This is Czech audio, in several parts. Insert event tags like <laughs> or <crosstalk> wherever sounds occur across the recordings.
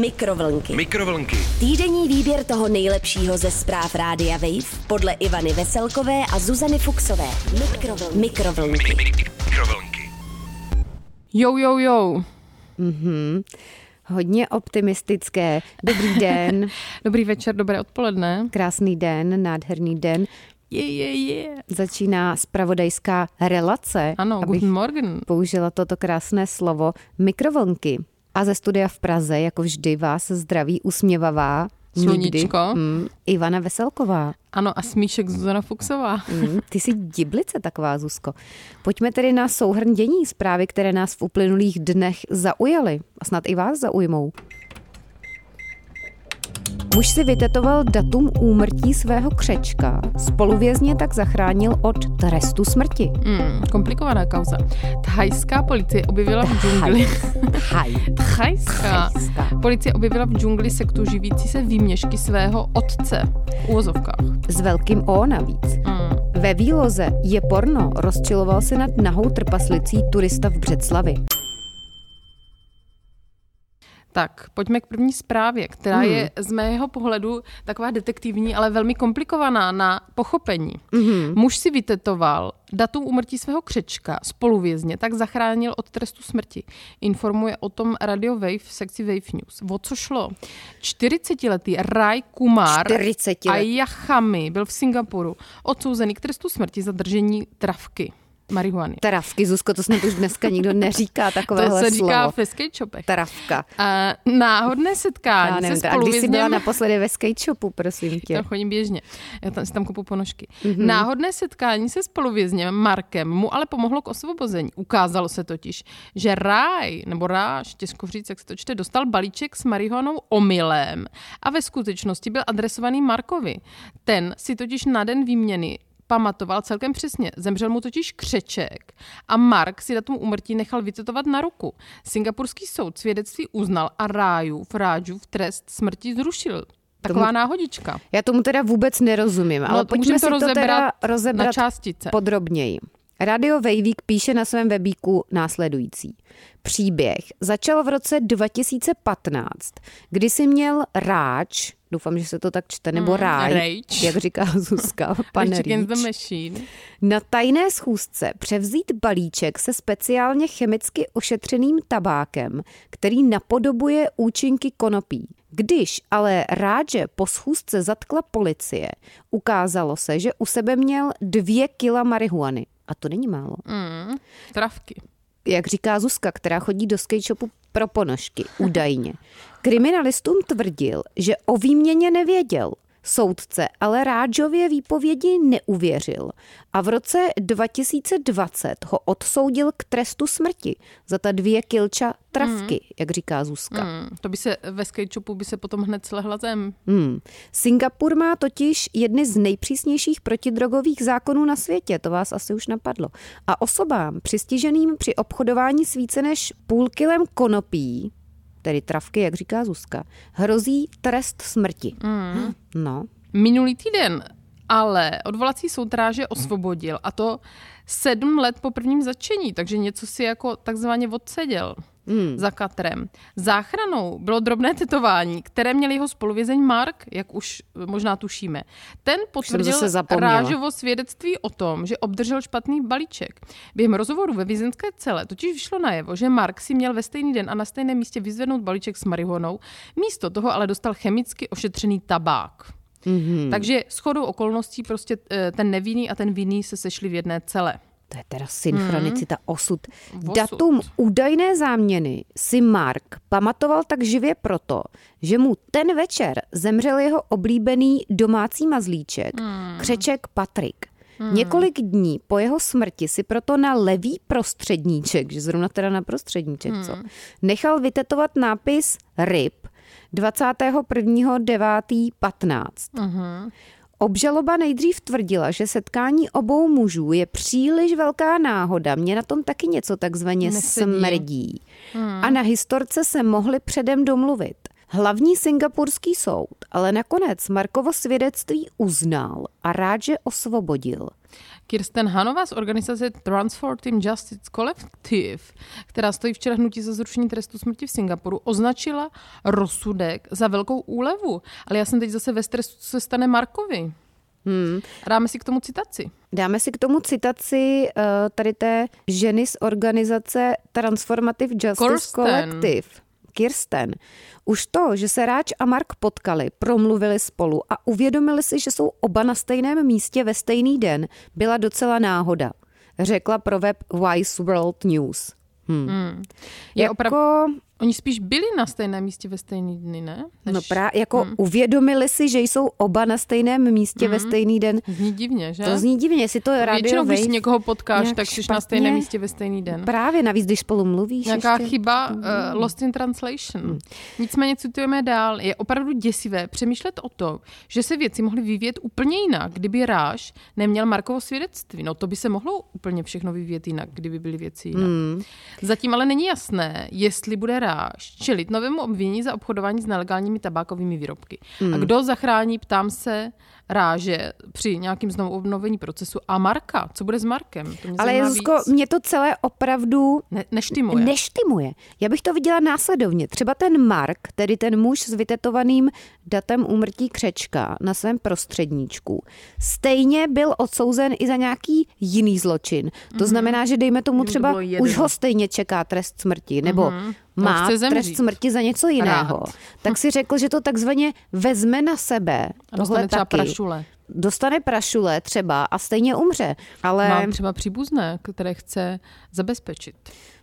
Mikrovlnky. Mikrovlnky. Týdenní výběr toho nejlepšího ze zpráv Rádia Wave podle Ivany Veselkové a Zuzany Fuxové. Mikrovlnky. Mikrovlnky. Mikrovlnky. Jo, jo, jo. Hodně optimistické. Dobrý <laughs> den, Dobrý večer, dobré odpoledne. krásný den, nádherný den. Je, je, je. Začíná spravodajská relace. Ano, abych guten Morgen. použila toto krásné slovo mikrovlnky. A ze studia v Praze, jako vždy, vás zdraví usměvavá. Sluníčko. mm, Ivana Veselková. Ano, a smíšek Zuzana Fuxová. Mm, ty jsi diblice taková, Zuzko. Pojďme tedy na souhrn dění zprávy, které nás v uplynulých dnech zaujaly. A snad i vás zaujmou. Muž si vytetoval datum úmrtí svého křečka. Spoluvězně tak zachránil od trestu smrti. Hmm, komplikovaná kauza. Thajská policie objevila v džungli... Haj. Thajská. Thajská. Policie objevila v džungli sektu živící se výměšky svého otce. V úvozovkách. S velkým O navíc. Hmm. Ve výloze je porno rozčiloval se nad nahou trpaslicí turista v Břeclavi. Tak, pojďme k první zprávě, která Hmm. je z mého pohledu taková detektivní, ale velmi komplikovaná na pochopení. Mhm. Muž si vytetoval datum úmrtí svého křečka spoluvězně, tak zachránil od trestu smrti. Informuje o tom Radio Wave v sekci Wave News. O co šlo? 40-letý Rai Kumar 40 let. Ayachami byl v Singapuru odsouzený k trestu smrti za držení travky marihuany. Taravky, Zuzko, to snad už dneska nikdo neříká <laughs> To takovéhle se říká slovo. ve skate shopech. Taravka. A náhodné Já setkání se nevím, a když jsi byla spoluvězněm... naposledy ve skate shopu, prosím tě? Tam chodím běžně. Já tam, si tam kupu ponožky. Mm-hmm. Náhodné setkání se spoluvězněm Markem mu ale pomohlo k osvobození. Ukázalo se totiž, že Ráj, nebo Ráš, těžko říct, jak se to čte, dostal balíček s marihuanou omylem a ve skutečnosti byl adresovaný Markovi. Ten si totiž na den výměny pamatoval celkem přesně. Zemřel mu totiž křeček a Mark si datum úmrtí nechal vytetovat na ruku. Singapurský soud svědectví uznal a Ráju v Rážu v trest smrti zrušil. Taková Tomu- náhodička. Já tomu teda vůbec nerozumím, ale No, pojďme můžeme si to to teda rozebrat rozebrat na částice. podrobněji. Radio Vejvík píše na svém webíku následující. Příběh začal v roce 2015, kdy si měl Ráč, doufám, že se to tak čte, nebo Mm, Ráj, Rage. jak říká Zuzka, pan <laughs> Rage na tajné schůzce převzít balíček se speciálně chemicky ošetřeným tabákem, který napodobuje účinky konopí. Když ale Rádže po schůzce zatkla policie, ukázalo se, že u sebe měl dvě kila marihuany. A to není málo. Mm, travky. Jak říká Zuzka, která chodí do skate shopu pro ponožky, údajně. Kriminalistům tvrdil, že o výměně nevěděl. Soudce ale Rádžově výpovědi neuvěřil a v roce 2020 ho odsoudil k trestu smrti za ta dvě kilča travky, jak říká Zuzka. Mm, to by se ve skate shopu by se potom hned slehla zem. Hmm. Singapur má totiž jedny z nejpřísnějších protidrogových zákonů na světě, to vás asi už napadlo. A osobám přistiženým při obchodování s více než půl kilem konopí, tedy travky, jak říká Zuzka, hrozí trest smrti. Mm. No, Minulý týden ale odvolací soud Ráže osvobodil a to sedm let po prvním začení, takže něco si jako takzvaně odseděl Hmm. za katrem. Záchranou bylo drobné tetování, které měl jeho spoluvězeň Mark, jak už možná tušíme. Ten potvrdil. Rážovo svědectví o tom, že obdržel špatný balíček. Během rozhovoru ve vězenské cele totiž vyšlo najevo, že Mark si měl ve stejný den a na stejném místě vyzvednout balíček s marihuanou, místo toho ale dostal chemicky ošetřený tabák. Mm-hmm. Takže shodou okolností prostě eh, ten nevinný a ten vinný se sešli v jedné cele. To je teda synchronicita osud. Osud. Datum údajné záměny si Mark pamatoval tak živě proto, že mu ten večer zemřel jeho oblíbený domácí mazlíček, křeček Patrik. Několik dní po jeho smrti si proto na levý prostředníček, že zrovna teda na prostředníček, co, nechal vytetovat nápis RIP 21.9.15. Obžaloba nejdřív tvrdila, že setkání obou mužů je příliš velká náhoda. Mě na tom taky něco takzvaně Nesedí. smrdí. A na historce se mohli předem domluvit. Hlavní singapurský soud ale nakonec Markovo svědectví uznal a rád, že osvobodil. Kirsten Hanová z organizace Team Justice Collective, která stojí včera hnutí za zrušení trestu smrti v Singapuru, označila rozsudek za velkou úlevu. Ale já jsem teď zase ve stresu, co se stane Markovi. Hmm. Dáme si k tomu citaci. Dáme si k tomu citaci uh, tady té ženy z organizace Transformative Justice Kirsten. Collective. Kirsten. Už to, že se Ráč a Mark potkali, promluvili spolu a uvědomili si, že jsou oba na stejném místě ve stejný den, byla docela náhoda, řekla pro web Wise World News. Hmm. Hmm. Je jako... opravdu Oni spíš byli na stejném místě ve stejný dny, ne? Než... No právě, jako hmm. uvědomili si, že jsou oba na stejném místě hmm. ve stejný den. Zní divně, že? To zní divně, si to radio Většinou, když někoho potkáš, tak jsi na stejném místě ve stejný den. Právě, navíc, když spolu mluvíš. Nějaká ještě. chyba, uh, lost in translation. Hmm. Nicméně citujeme dál. Je opravdu děsivé přemýšlet o tom, že se věci mohly vyvíjet úplně jinak, kdyby Ráš neměl Markovo svědectví. No to by se mohlo úplně všechno vyvíjet jinak, kdyby byly věci jinak. Hmm. Zatím ale není jasné, jestli bude Ráš Vojáš čelit novému obvinění za obchodování s nelegálními tabákovými výrobky. Mm. A hmm. kdo zachrání, ptám se, ráže při nějakým znovu obnovení procesu. A Marka, co bude s Markem? To mě Ale Jezusko, mě to celé opravdu ne, neštimuje. neštimuje. Já bych to viděla následovně. Třeba ten Mark, tedy ten muž s vytetovaným datem úmrtí křečka na svém prostředníčku, stejně byl odsouzen i za nějaký jiný zločin. To mm-hmm. znamená, že dejme tomu třeba, to už ho stejně čeká trest smrti, nebo mm-hmm má trest smrti za něco jiného, Rád. tak si řekl, že to takzvaně vezme na sebe. Tohle taky. prašule. Dostane prašule třeba a stejně umře. Ale... Mám třeba příbuzné, které chce zabezpečit.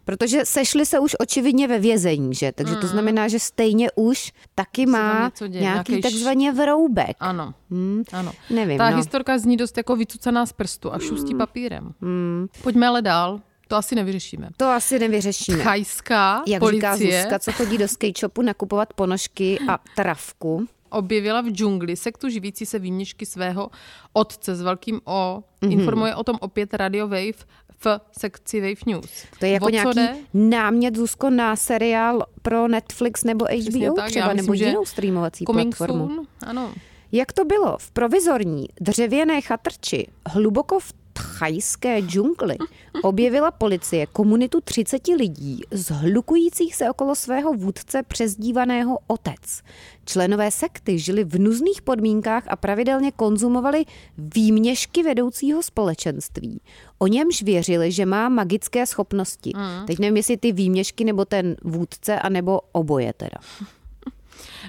Protože sešli se už očividně ve vězení, že? Takže mm. to znamená, že stejně už taky má děje, nějaký, nějaký takzvaně vroubek. Ano, hmm. ano. Nevím, Ta no. historka zní dost jako vycucaná z prstu a šustí mm. papírem. Mm. Pojďme ale dál. To asi nevyřešíme. To asi nevyřešíme. Chajská Jak policie. říká Zuzka, co chodí do skate shopu nakupovat ponožky a travku. Objevila v džungli sektu živící se výměšky svého otce s velkým O. Mm-hmm. Informuje o tom opět Radio Wave v sekci Wave News. To je jako o nějaký jde? námět Zuzko na seriál pro Netflix nebo HBO tak, třeba, myslím, nebo jinou streamovací platformu. Soon, ano. Jak to bylo? V provizorní dřevěné chatrči hluboko v thajské džungli objevila policie komunitu 30 lidí zhlukujících se okolo svého vůdce přezdívaného Otec. Členové sekty žili v nuzných podmínkách a pravidelně konzumovali výměšky vedoucího společenství. O němž věřili, že má magické schopnosti. Mm. Teď nevím, jestli ty výměšky nebo ten vůdce, anebo oboje teda.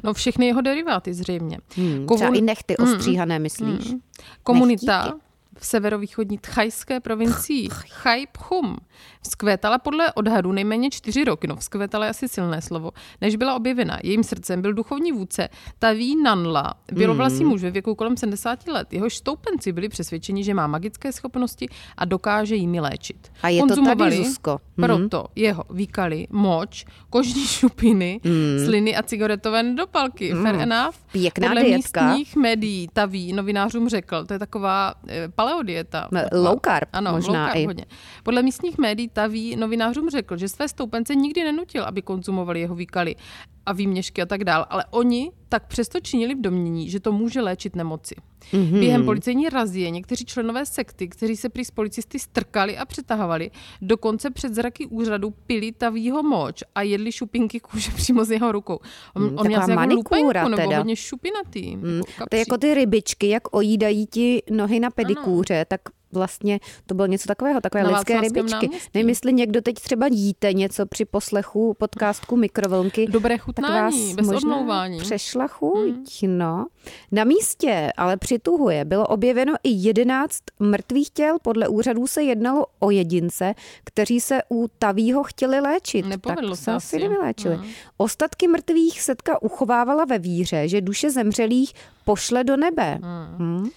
No všechny jeho deriváty zřejmě. Hmm, Komun... Třeba i nechty ostříhané, myslíš? Hmm. Komunita, Nechtíky v severovýchodní thajské provincii Chai Phum vzkvétala podle odhadu nejméně čtyři roky, no vzkvétala je asi silné slovo, než byla objevena. Jejím srdcem byl duchovní vůdce Taví Nanla, bělovlasý mm. muž ve věku kolem 70 let. Jehož stoupenci byli přesvědčeni, že má magické schopnosti a dokáže jimi léčit. A je to tady, Zuzko. Mm. Proto jeho výkaly, moč, kožní šupiny, mm. sliny a cigaretové dopalky. Mm. Fair enough. Pěkná Podle dietka. místních médií Taví novinářům řekl, to je taková e, paleodieta. Low carb ano, možná low carb i. Hodně. Podle místních médií Taví novinářům řekl, že své stoupence nikdy nenutil, aby konzumovali jeho výkaly a výměšky a tak dál, ale oni tak přesto činili v domění, že to může léčit nemoci. Mm-hmm. Během policejní razie někteří členové sekty, kteří se prý z policisty strkali a přetahovali, dokonce před zraky úřadu pili tavýho moč a jedli šupinky kůže <laughs> přímo z jeho rukou. On, mm, on měl jako lupenku, nebo hodně šupinatý. Mm, jako to je jako ty rybičky, jak ojídají ti nohy na pedikůře, ano. tak vlastně to bylo něco takového, takové na lidské rybičky. Nevím, jestli někdo teď třeba jíte něco při poslechu podcastku Mikrovlnky. Dobré chutnání, bez odmlouvání. Přešla chuť, hmm. no. Na místě ale přituhuje. Bylo objeveno i 11 mrtvých těl. Podle úřadů se jednalo o jedince, kteří se u Tavího chtěli léčit. Nepovedlo tak se asi nevyléčili. Hmm. Ostatky mrtvých setka uchovávala ve víře, že duše zemřelých pošle do nebe. Hmm. Hmm.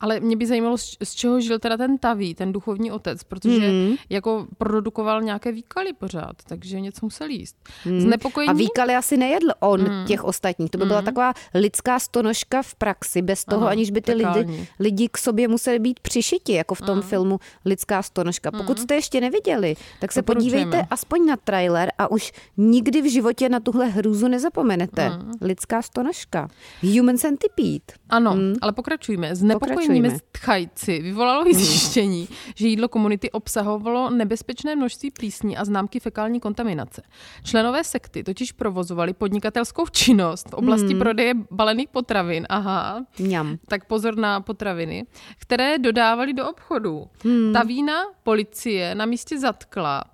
Ale mě by zajímalo, z čeho žil teda ten Taví, ten duchovní otec, protože Hmm. jako produkoval nějaké výkaly pořád, takže něco musel jíst. Znepokojení? A výkaly asi nejedl on Hmm. těch ostatních. To by byla taková lidská stonožka v praxi, bez toho, Aha, aniž by ty lidi, lidi k sobě museli být přišiti, jako v tom filmu Lidská stonožka. Pokud jste ještě neviděli, tak se Doporučujeme. podívejte aspoň na trailer a už nikdy v životě na tuhle hrůzu nezapomenete. Lidská stonožka. Human Centipede. Ano, ale pokračujme. Znepokojení Pokračujme. mezi tchajci vyvolalo zjištění, že jídlo komunity obsahovalo nebezpečné množství plísní a známky fekální kontaminace. Členové sekty totiž provozovali podnikatelskou činnost v oblasti prodeje balených potravin. Aha. Mňam. Tak pozor na potraviny, které dodávali do obchodu. Ta vína policie na místě zatkla.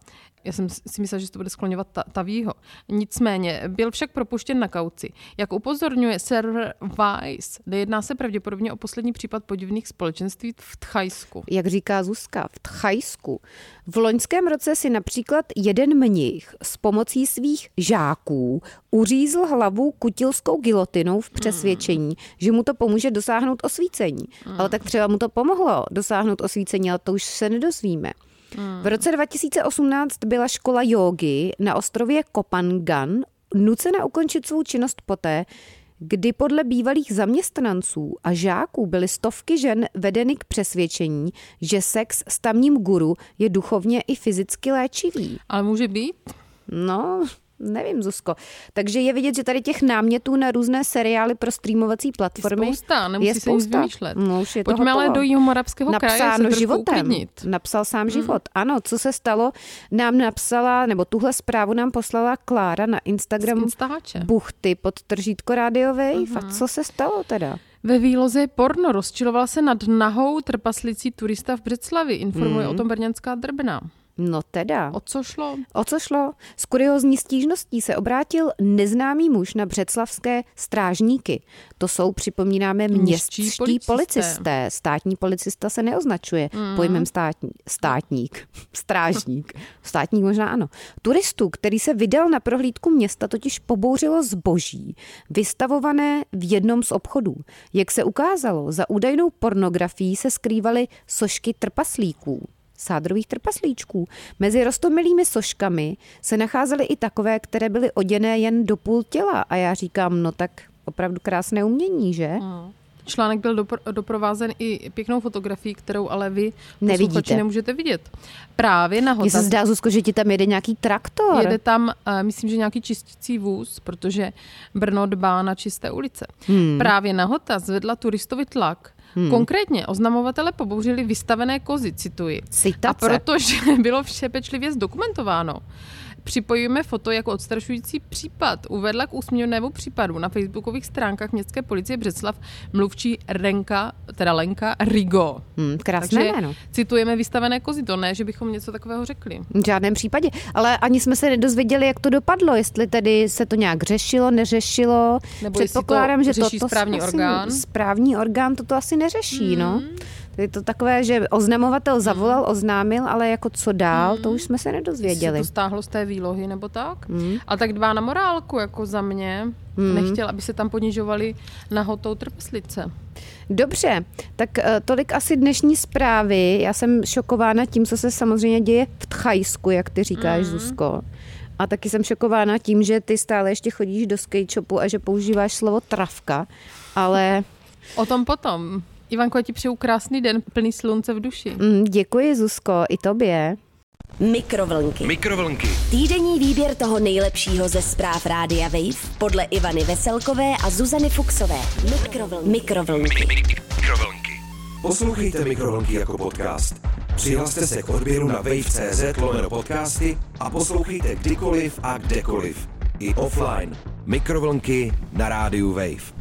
Já jsem si myslela, že se to bude skloňovat ta, Tavího. Nicméně byl však propuštěn na kauci. Jak upozorňuje server Vice, nejedná se pravděpodobně o poslední případ podivných společenství v Tchajsku. jak říká Zuzka, v Tchajsku. V loňském roce si například jeden mnich s pomocí svých žáků uřízl hlavu kutilskou gilotinou v přesvědčení, že mu to pomůže dosáhnout osvícení. Ale tak třeba mu to pomohlo dosáhnout osvícení, ale to už se nedozvíme. V roce 2018 byla škola jógy na ostrově Kopangan nucena ukončit svou činnost poté, kdy podle bývalých zaměstnanců a žáků byly stovky žen vedeny k přesvědčení, že sex s tamním guru je duchovně i fyzicky léčivý. Ale může být? No, nevím, Zuzko. Takže je vidět, že tady těch námětů na různé seriály pro streamovací platformy spousta, nemusí je se spousta. nic vymýšlet. No, už je to Pojďme ale do Jihomoravského kraje se životem. uklidnit. Hmm. Napsal sám život. Ano, co se stalo, nám napsala, nebo tuhle zprávu nám poslala Klára na Instagramu buchty pod tržítko. Mhm. A co se stalo teda? Ve výloze je porno. Rozčiloval se nad nahou trpaslicí turista v Břeclavi. Informuje o tom brněnská drbna. No teda. O co šlo? O co šlo? S kuriozní stížností se obrátil neznámý muž na břeclavské strážníky. To jsou, připomínáme, Městští policisté. policisté. Státní policista se neoznačuje Mhm. pojmem státní, státník, <laughs> strážník. Státník možná ano. Turistu, který se vydal na prohlídku města, totiž pobouřilo zboží, vystavované v jednom z obchodů. Jak se ukázalo, za údajnou pornografií se skrývaly sošky trpaslíků sádrových trpaslíčků. Mezi rostomilými soškami se nacházely i takové, které byly oděné jen do půl těla. A já říkám, no tak opravdu krásné umění, že? Článek byl dopro- doprovázen i pěknou fotografií, kterou ale vy Nevidíte. nemůžete vidět. Právě Mně se zdá, Zuzko, že ti tam jede nějaký traktor. jede tam, uh, myslím, že nějaký čistící vůz, protože Brno dbá na čisté ulice. Hmm. Právě nahota zvedla turistovi tlak. Konkrétně oznamovatele pobouřili vystavené kozy, cituji. Citace. A protože <laughs> bylo vše pečlivě zdokumentováno, Připojujeme foto jako odstrašující případ. Uvedla k úsměvnému případu na facebookových stránkách městské policie Břeclav mluvčí Renka, teda Lenka Rigo. Hmm, krásné Takže jméno. citujeme vystavené kozy, to ne, že bychom něco takového řekli. V žádném případě. Ale ani jsme se nedozvěděli, jak to dopadlo. Jestli tedy se to nějak řešilo, neřešilo. Nebo jestli to Předpokládám, že řeší to, to správní asi, orgán. Správní orgán toto asi neřeší, Hmm. no. Je to takové, že oznamovatel zavolal, oznámil, ale jako co dál, to už jsme se nedozvěděli. to stáhlo z té výlohy nebo tak. Hmm. A tak dbá na morálku, jako za mě. Nechtěl, aby se tam ponižovali nahotou trpslice. Dobře, tak eh, tolik asi dnešní zprávy. Já jsem šokována tím, co se samozřejmě děje v Tchajsku, jak ty říkáš, Mhm. mm. Zuzko. A taky jsem šokována tím, že ty stále ještě chodíš do skate shopu a že používáš slovo travka, ale O tom potom. Ivanko, já ti přeju krásný den, plný slunce v duši. mm, děkuji, Zuzko, i tobě. Mikrovlnky. Mikrovlnky. Týdenní výběr toho nejlepšího ze zpráv Rádia Wave podle Ivany Veselkové a Zuzany Fuxové. Mikrovlnky. Mikrovlnky. Mikrovlnky. Poslouchejte Mikrovlnky jako podcast. Přihlaste se k odběru na wave.cz lomeno podcasty a poslouchejte kdykoliv a kdekoliv. I offline. Mikrovlnky na rádiu Wave.